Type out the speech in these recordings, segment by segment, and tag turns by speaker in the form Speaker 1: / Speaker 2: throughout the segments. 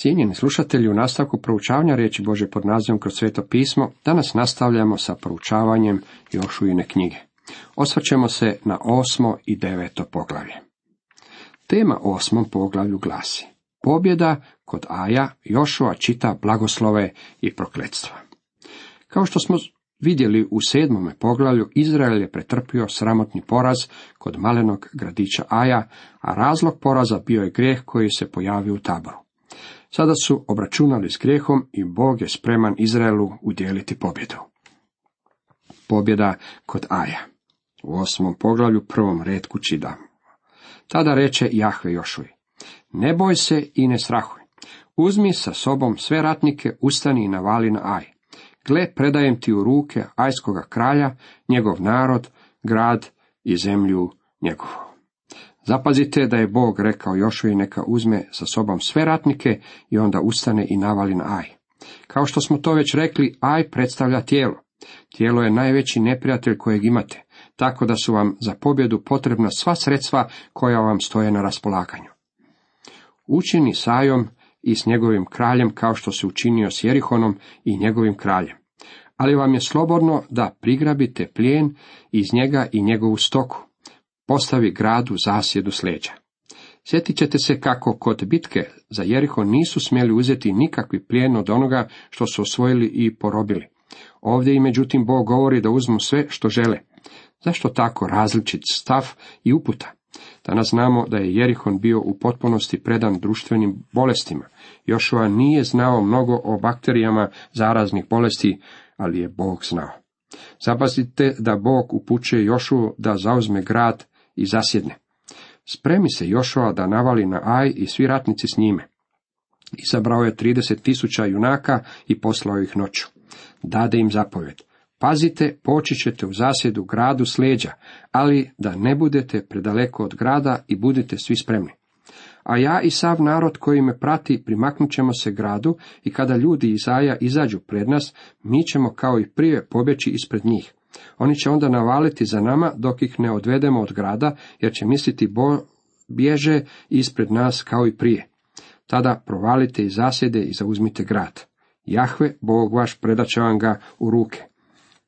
Speaker 1: Cijenjeni slušatelji, u nastavku proučavanja riječi Bože pod nazivom kroz sveto pismo, danas nastavljamo sa proučavanjem Jošujine knjige. Osvrćemo se na osmo i deveto poglavlje. Tema osmom poglavlju glasi Pobjeda kod Aja Jošua čita blagoslove i prokletstva. Kao što smo vidjeli u sedmome poglavlju, Izrael je pretrpio sramotni poraz kod malenog gradića Aja, a razlog poraza bio je grijeh koji se pojavio u taboru. Sada su obračunali s grijehom i Bog je spreman Izraelu udjeliti pobjedu. Pobjeda kod Aja. U osmom poglavlju prvom redku čida. Tada reče Jahve Jošuj, ne boj se i ne strahuj. Uzmi sa sobom sve ratnike, ustani i navali na Aj. Gle, predajem ti u ruke ajskoga kralja, njegov narod, grad i zemlju njegovu. Zapazite da je Bog rekao Jošuji neka uzme sa sobom sve ratnike i onda ustane i navali na Aj. Kao što smo to već rekli, Aj predstavlja tijelo. Tijelo je najveći neprijatelj kojeg imate, tako da su vam za pobjedu potrebna sva sredstva koja vam stoje na raspolaganju. Učini sajom i s njegovim kraljem kao što se učinio s Jerihonom i njegovim kraljem. Ali vam je slobodno da prigrabite plijen iz njega i njegovu stoku. Postavi gradu zasjedu sleđa. Sjetit ćete se kako kod bitke za Jeriho nisu smjeli uzeti nikakvi plijen od onoga što su osvojili i porobili. Ovdje i međutim Bog govori da uzmu sve što žele. Zašto tako različit stav i uputa? Danas znamo da je Jerihon bio u potpunosti predan društvenim bolestima. Jošua nije znao mnogo o bakterijama zaraznih bolesti, ali je Bog znao. Zapazite da Bog upućuje Jošu da zauzme grad i zasjedne. Spremi se Jošua da navali na Aj i svi ratnici s njime. Izabrao je trideset tisuća junaka i poslao ih noću. Dade im zapovjed. Pazite, poći ćete u zasjedu gradu s leđa, ali da ne budete predaleko od grada i budite svi spremni. A ja i sav narod koji me prati primaknut ćemo se gradu i kada ljudi iz Aja izađu pred nas, mi ćemo kao i prije pobjeći ispred njih. Oni će onda navaliti za nama dok ih ne odvedemo od grada, jer će misliti bo bježe ispred nas kao i prije. Tada provalite iz zasjede i zauzmite grad. Jahve, Bog vaš, predat će vam ga u ruke.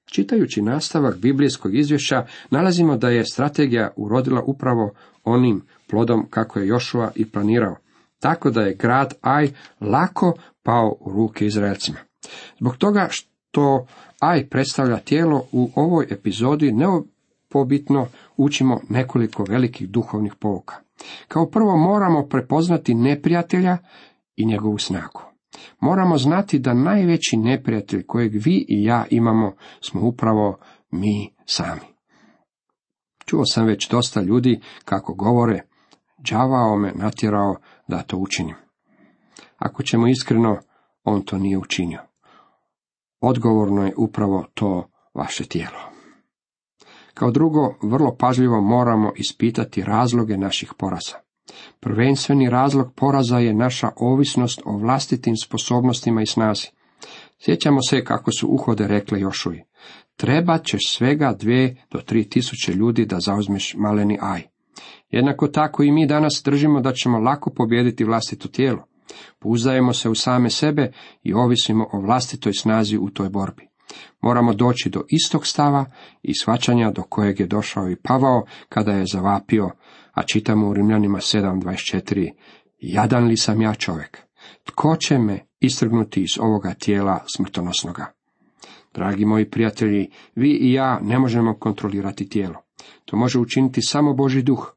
Speaker 1: Čitajući nastavak biblijskog izvješća, nalazimo da je strategija urodila upravo onim plodom kako je Jošua i planirao, tako da je grad Aj lako pao u ruke Izraelcima. Zbog toga što Aj predstavlja tijelo, u ovoj epizodi neopobitno učimo nekoliko velikih duhovnih pouka. Kao prvo moramo prepoznati neprijatelja i njegovu snagu. Moramo znati da najveći neprijatelj kojeg vi i ja imamo smo upravo mi sami. Čuo sam već dosta ljudi kako govore, đavao me natjerao da to učinim. Ako ćemo iskreno, on to nije učinio. Odgovorno je upravo to vaše tijelo. Kao drugo, vrlo pažljivo moramo ispitati razloge naših poraza. Prvenstveni razlog poraza je naša ovisnost o vlastitim sposobnostima i snazi. Sjećamo se kako su uhode rekle Jošuji. Treba ćeš svega dve do tri tisuće ljudi da zauzmeš maleni aj. Jednako tako i mi danas držimo da ćemo lako pobijediti vlastito tijelo. Pouzdajemo se u same sebe i ovisimo o vlastitoj snazi u toj borbi. Moramo doći do istog stava i svačanja do kojeg je došao i Pavao kada je zavapio a čitamo u Rimljanima 7.24. Jadan li sam ja čovjek? Tko će me istrgnuti iz ovoga tijela smrtonosnoga? Dragi moji prijatelji, vi i ja ne možemo kontrolirati tijelo. To može učiniti samo Boži duh.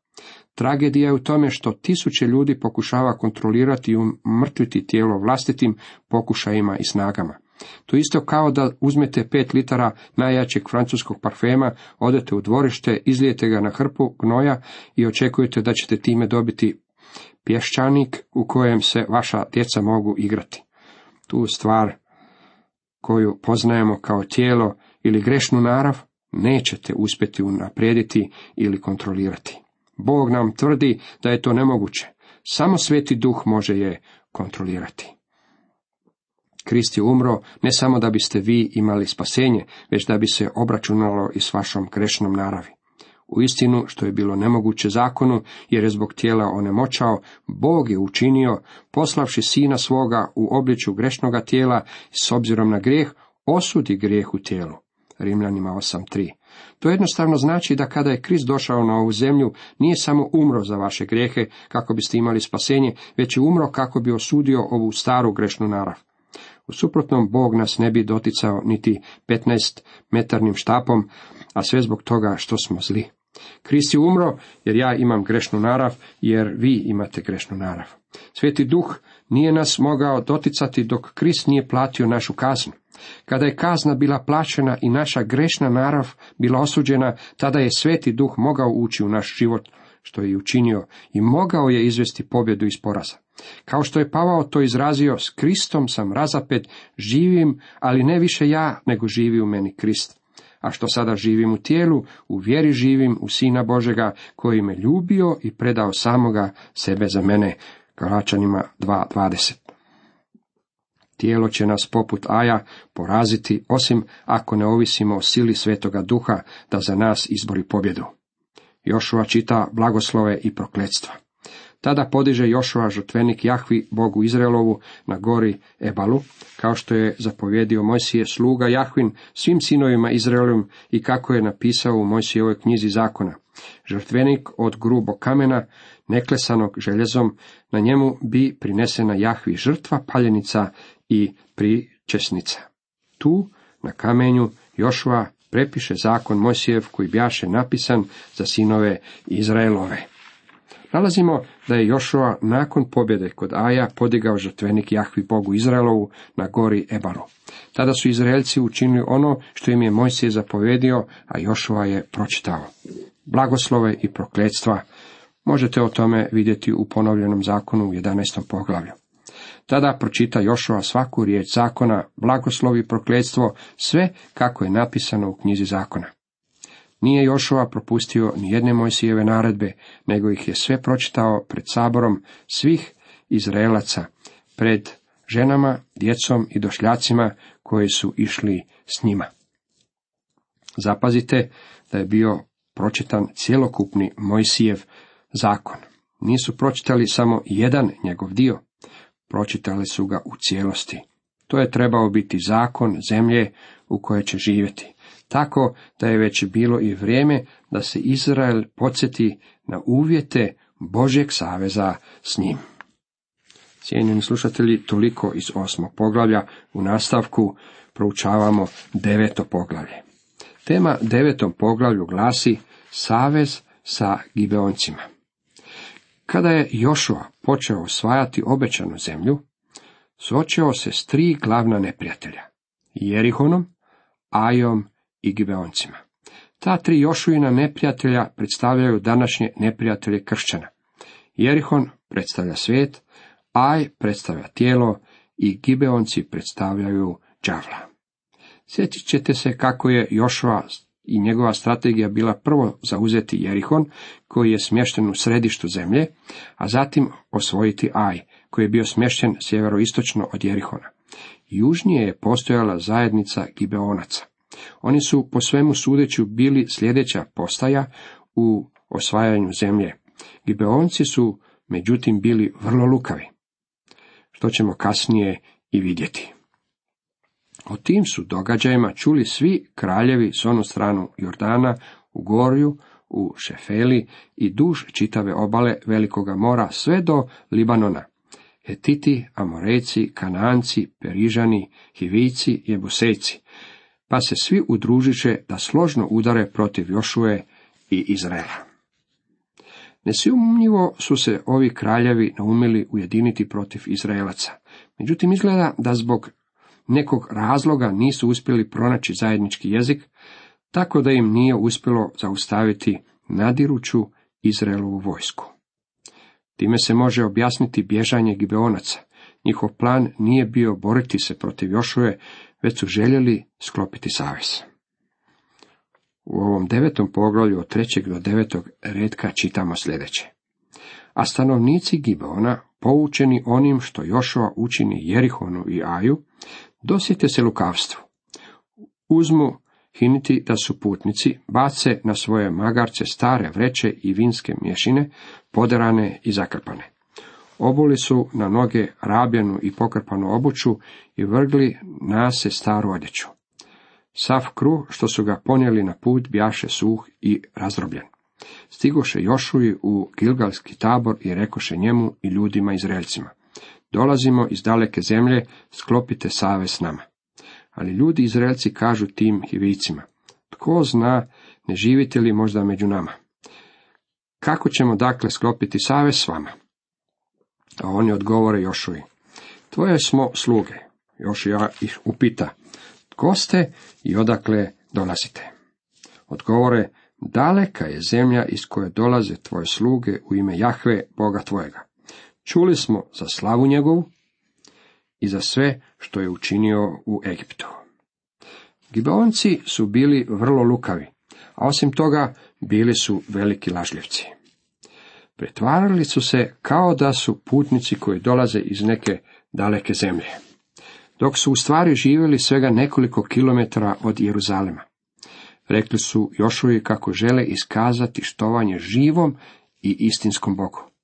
Speaker 1: Tragedija je u tome što tisuće ljudi pokušava kontrolirati i umrtviti tijelo vlastitim pokušajima i snagama. To isto kao da uzmete pet litara najjačeg francuskog parfema, odete u dvorište, izlijete ga na hrpu gnoja i očekujete da ćete time dobiti pješčanik u kojem se vaša djeca mogu igrati. Tu stvar koju poznajemo kao tijelo ili grešnu narav, nećete uspjeti unaprijediti ili kontrolirati. Bog nam tvrdi da je to nemoguće. Samo sveti duh može je kontrolirati. Krist je umro ne samo da biste vi imali spasenje, već da bi se obračunalo i s vašom grešnom naravi. U istinu, što je bilo nemoguće zakonu, jer je zbog tijela onemoćao, Bog je učinio, poslavši sina svoga u obliču grešnoga tijela, s obzirom na grijeh, osudi grijeh u tijelu. Rimljanima 8.3. To jednostavno znači da kada je Krist došao na ovu zemlju, nije samo umro za vaše grijehe kako biste imali spasenje, već je umro kako bi osudio ovu staru grešnu narav. U suprotnom, Bog nas ne bi doticao niti 15 metarnim štapom, a sve zbog toga što smo zli. Krist je umro jer ja imam grešnu narav, jer vi imate grešnu narav. Sveti duh nije nas mogao doticati dok Krist nije platio našu kaznu. Kada je kazna bila plaćena i naša grešna narav bila osuđena, tada je sveti duh mogao ući u naš život, što je i učinio, i mogao je izvesti pobjedu iz poraza. Kao što je Pavao to izrazio, s Kristom sam razapet, živim, ali ne više ja, nego živi u meni Krist. A što sada živim u tijelu, u vjeri živim u Sina Božega, koji me ljubio i predao samoga sebe za mene. Galačanima 2.20 Tijelo će nas poput aja poraziti, osim ako ne ovisimo o sili svetoga duha da za nas izbori pobjedu. Jošua čita blagoslove i prokletstva. Tada podiže Jošua žrtvenik Jahvi, Bogu Izraelovu, na gori Ebalu, kao što je zapovjedio Mojsije sluga Jahvin svim sinovima Izraelovim i kako je napisao u Mojsijevoj knjizi zakona. Žrtvenik od grubo kamena, neklesanog željezom, na njemu bi prinesena Jahvi žrtva, paljenica i pričesnica. Tu, na kamenju, Jošua prepiše zakon Mojsijev koji bjaše napisan za sinove Izraelove. Nalazimo da je Jošua nakon pobjede kod Aja podigao žrtvenik Jahvi Bogu Izraelovu na gori Ebalu. Tada su Izraelci učinili ono što im je Mojsije zapovedio, a Jošua je pročitao. Blagoslove i prokletstva možete o tome vidjeti u ponovljenom zakonu u 11. poglavlju. Tada pročita Jošova svaku riječ zakona, blagoslovi prokletstvo, sve kako je napisano u knjizi zakona. Nije Jošova propustio ni jedne Mojsijeve naredbe, nego ih je sve pročitao pred saborom svih Izraelaca, pred ženama, djecom i došljacima koji su išli s njima. Zapazite da je bio pročitan cjelokupni Mojsijev zakon. Nisu pročitali samo jedan njegov dio, pročitali su ga u cijelosti. To je trebao biti zakon zemlje u kojoj će živjeti. Tako da je već bilo i vrijeme da se Izrael podsjeti na uvjete Božjeg saveza s njim. Cijenjeni slušatelji, toliko iz osmog poglavlja. U nastavku proučavamo deveto poglavlje. Tema devetom poglavlju glasi Savez sa Gibeoncima. Kada je Jošua počeo osvajati obećanu zemlju, suočio se s tri glavna neprijatelja, Jerihonom, Ajom i Gibeoncima. Ta tri Jošujina neprijatelja predstavljaju današnje neprijatelje kršćana. Jerihon predstavlja svijet, Aj predstavlja tijelo i Gibeonci predstavljaju đavla. Sjetit ćete se kako je Jošua i njegova strategija bila prvo zauzeti Jerihon, koji je smješten u središtu zemlje, a zatim osvojiti Aj, koji je bio smješten sjeveroistočno od Jerihona. Južnije je postojala zajednica Gibeonaca. Oni su po svemu sudeću bili sljedeća postaja u osvajanju zemlje. Gibeonci su međutim bili vrlo lukavi, što ćemo kasnije i vidjeti. O tim su događajima čuli svi kraljevi s onu stranu Jordana, u Gorju, u Šefeli i duž čitave obale Velikoga mora sve do Libanona. Hetiti, Amorejci, Kananci, Perižani, Hivici, Jebusejci. Pa se svi udružiše da složno udare protiv Jošue i Izraela. Nesumnjivo su se ovi kraljevi naumili ujediniti protiv Izraelaca. Međutim, izgleda da zbog nekog razloga nisu uspjeli pronaći zajednički jezik, tako da im nije uspjelo zaustaviti nadiruću Izraelovu vojsku. Time se može objasniti bježanje Gibeonaca. Njihov plan nije bio boriti se protiv Jošuje, već su željeli sklopiti savez. U ovom devetom poglavlju od trećeg do devetog redka čitamo sljedeće. A stanovnici Gibeona, poučeni onim što Jošova učini Jerihonu i Aju, Dosjete se lukavstvu. Uzmu hiniti da su putnici, bace na svoje magarce stare vreće i vinske mješine, poderane i zakrpane. Obuli su na noge rabljenu i pokrpanu obuću i vrgli nase staru odjeću. Sav kruh što su ga ponijeli na put bjaše suh i razdrobljen. Stigoše Jošuji u Gilgalski tabor i rekoše njemu i ljudima Izraelcima. Dolazimo iz daleke zemlje, sklopite save s nama. Ali ljudi Izraelci kažu tim hivicima. Tko zna, ne živite li možda među nama? Kako ćemo dakle sklopiti save s vama? A oni odgovore Jošuji. Tvoje smo sluge. Još ja ih upita. Tko ste i odakle dolazite? Odgovore, daleka je zemlja iz koje dolaze tvoje sluge u ime Jahve, Boga tvojega. Čuli smo za slavu njegovu i za sve što je učinio u Egiptu. Gibeonci su bili vrlo lukavi, a osim toga bili su veliki lažljivci. Pretvarali su se kao da su putnici koji dolaze iz neke daleke zemlje, dok su u stvari živjeli svega nekoliko kilometara od Jeruzalema. Rekli su Jošuji kako žele iskazati štovanje živom i istinskom Bogu.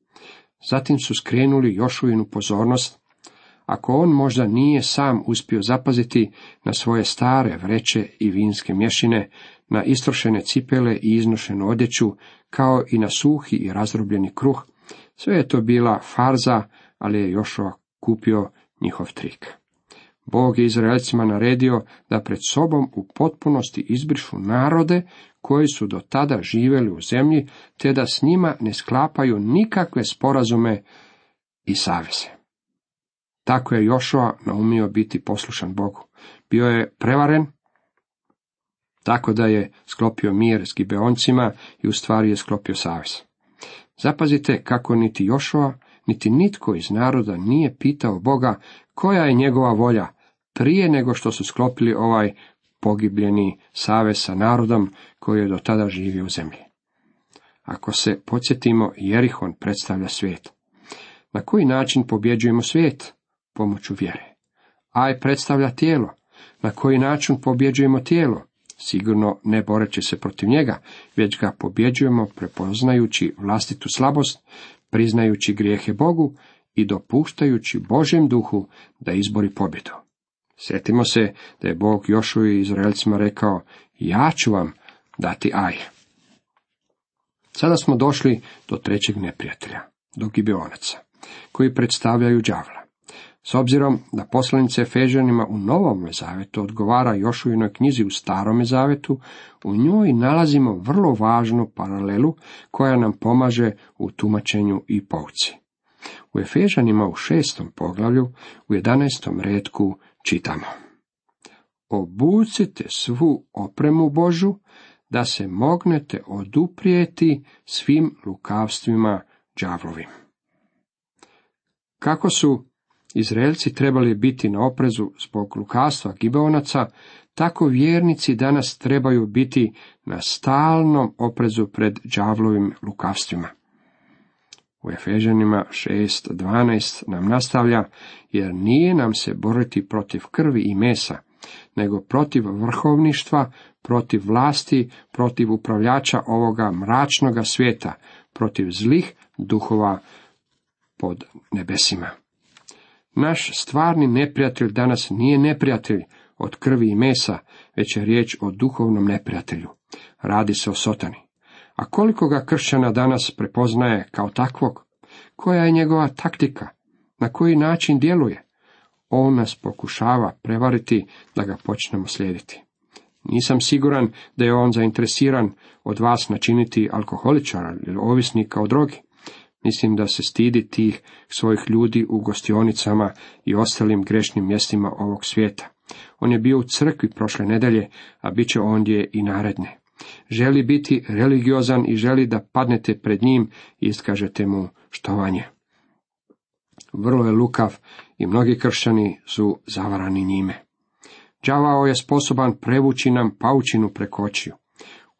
Speaker 1: Zatim su skrenuli Jošuinu pozornost, ako on možda nije sam uspio zapaziti na svoje stare vreće i vinske mješine, na istrošene cipele i iznošenu odjeću, kao i na suhi i razdrobljeni kruh, sve je to bila farza, ali je Jošua kupio njihov trik. Bog je Izraelcima naredio da pred sobom u potpunosti izbrišu narode koji su do tada živjeli u zemlji, te da s njima ne sklapaju nikakve sporazume i saveze. Tako je Jošua naumio biti poslušan Bogu. Bio je prevaren, tako da je sklopio mir s Gibeoncima i u stvari je sklopio savez. Zapazite kako niti Jošua, niti nitko iz naroda nije pitao Boga koja je njegova volja, prije nego što su sklopili ovaj pogibljeni savez sa narodom koji je do tada živio u zemlji. Ako se podsjetimo, Jerihon predstavlja svijet. Na koji način pobjeđujemo svijet? Pomoću vjere. Aj predstavlja tijelo. Na koji način pobjeđujemo tijelo? Sigurno ne boreći se protiv njega, već ga pobjeđujemo prepoznajući vlastitu slabost, priznajući grijehe Bogu i dopuštajući Božem duhu da izbori pobjedu. Sjetimo se da je Bog Jošu i Izraelcima rekao, ja ću vam dati aj. Sada smo došli do trećeg neprijatelja, do Gibeonaca, koji predstavljaju đavla. S obzirom da poslanice Efežanima u Novom zavetu odgovara Jošuinoj knjizi u Starome zavetu, u njoj nalazimo vrlo važnu paralelu koja nam pomaže u tumačenju i pouci. U Efežanima u šestom poglavlju, u jedanestom redku čitamo. Obucite svu opremu Božu, da se mognete oduprijeti svim lukavstvima đavlovim. Kako su Izraelci trebali biti na oprezu zbog lukavstva Gibeonaca, tako vjernici danas trebaju biti na stalnom oprezu pred đavlovim lukavstvima. U Efežanima 6.12 nam nastavlja, jer nije nam se boriti protiv krvi i mesa, nego protiv vrhovništva, protiv vlasti, protiv upravljača ovoga mračnoga svijeta, protiv zlih duhova pod nebesima. Naš stvarni neprijatelj danas nije neprijatelj od krvi i mesa, već je riječ o duhovnom neprijatelju. Radi se o sotani. A koliko ga kršćana danas prepoznaje kao takvog? Koja je njegova taktika? Na koji način djeluje? On nas pokušava prevariti da ga počnemo slijediti. Nisam siguran da je on zainteresiran od vas načiniti alkoholičara ili ovisnika o drogi. Mislim da se stidi tih svojih ljudi u gostionicama i ostalim grešnim mjestima ovog svijeta. On je bio u crkvi prošle nedelje, a bit će ondje i naredne. Želi biti religiozan i želi da padnete pred njim i iskažete mu štovanje. Vrlo je lukav i mnogi kršćani su zavarani njime. Đavao je sposoban prevući nam paučinu preko očiju.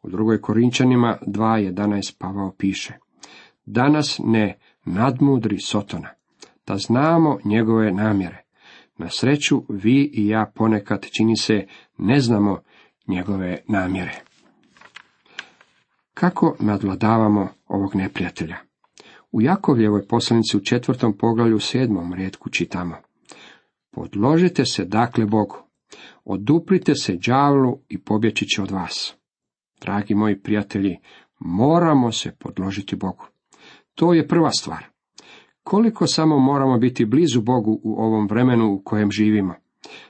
Speaker 1: U drugoj Korinčanima 2.11 Pavao piše Danas ne nadmudri Sotona, da znamo njegove namjere. Na sreću vi i ja ponekad čini se ne znamo njegove namjere. Kako nadvladavamo ovog neprijatelja? U Jakovljevoj poslanici u četvrtom poglavlju sedmom redku čitamo. Podložite se dakle Bogu, oduprite se đavlu i pobjeći će od vas. Dragi moji prijatelji, moramo se podložiti Bogu. To je prva stvar. Koliko samo moramo biti blizu Bogu u ovom vremenu u kojem živimo.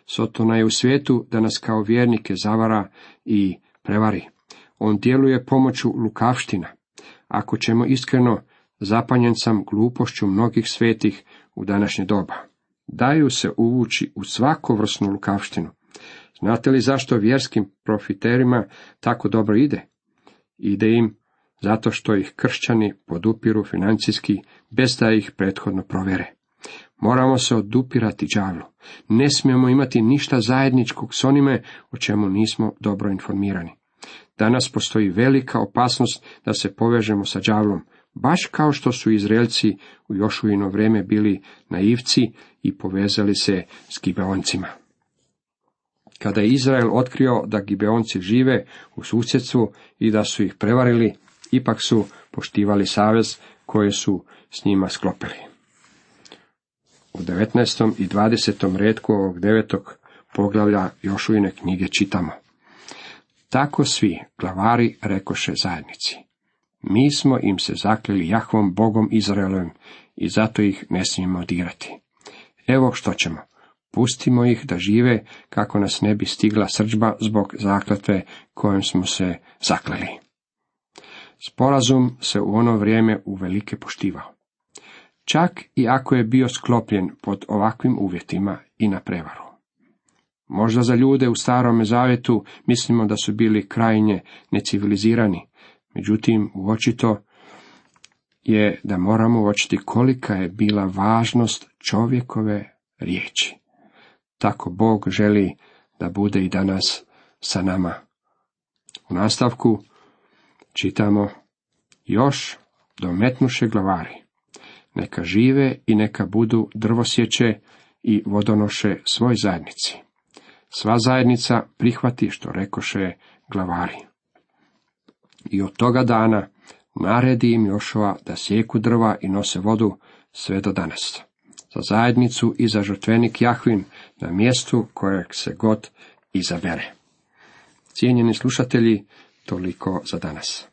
Speaker 1: Sotona je u svijetu da nas kao vjernike zavara i prevari. On djeluje pomoću lukavština. Ako ćemo iskreno, zapanjen sam glupošću mnogih svetih u današnje doba. Daju se uvući u svakovrsnu lukavštinu. Znate li zašto vjerskim profiterima tako dobro ide? Ide im zato što ih kršćani podupiru financijski bez da ih prethodno provjere. Moramo se odupirati đavlu. Ne smijemo imati ništa zajedničkog s onime o čemu nismo dobro informirani. Danas postoji velika opasnost da se povežemo sa đavlom, baš kao što su Izraelci u Jošujino vrijeme bili naivci i povezali se s Gibeoncima. Kada je Izrael otkrio da Gibeonci žive u susjedstvu i da su ih prevarili, ipak su poštivali savez koje su s njima sklopili. U 19. i 20. redku ovog devetog poglavlja Jošujine knjige čitamo. Tako svi glavari rekoše zajednici. Mi smo im se zakleli Jahvom Bogom Izraelovim i zato ih ne smijemo dirati. Evo što ćemo. Pustimo ih da žive kako nas ne bi stigla srđba zbog zakletve kojom smo se zakleli. Sporazum se u ono vrijeme uvelike poštivao. Čak i ako je bio sklopljen pod ovakvim uvjetima i na prevaru. Možda za ljude u starome zavjetu mislimo da su bili krajnje necivilizirani, međutim uočito je da moramo uočiti kolika je bila važnost čovjekove riječi. Tako Bog želi da bude i danas sa nama. U nastavku čitamo još dometnuše glavari. Neka žive i neka budu drvosjeće i vodonoše svoj zajednici. Sva zajednica prihvati što rekoše glavari. I od toga dana naredi im Jošova da sjeku drva i nose vodu sve do danas. Za zajednicu i za žrtvenik Jahvin na mjestu kojeg se god izabere. Cijenjeni slušatelji, toliko za danas.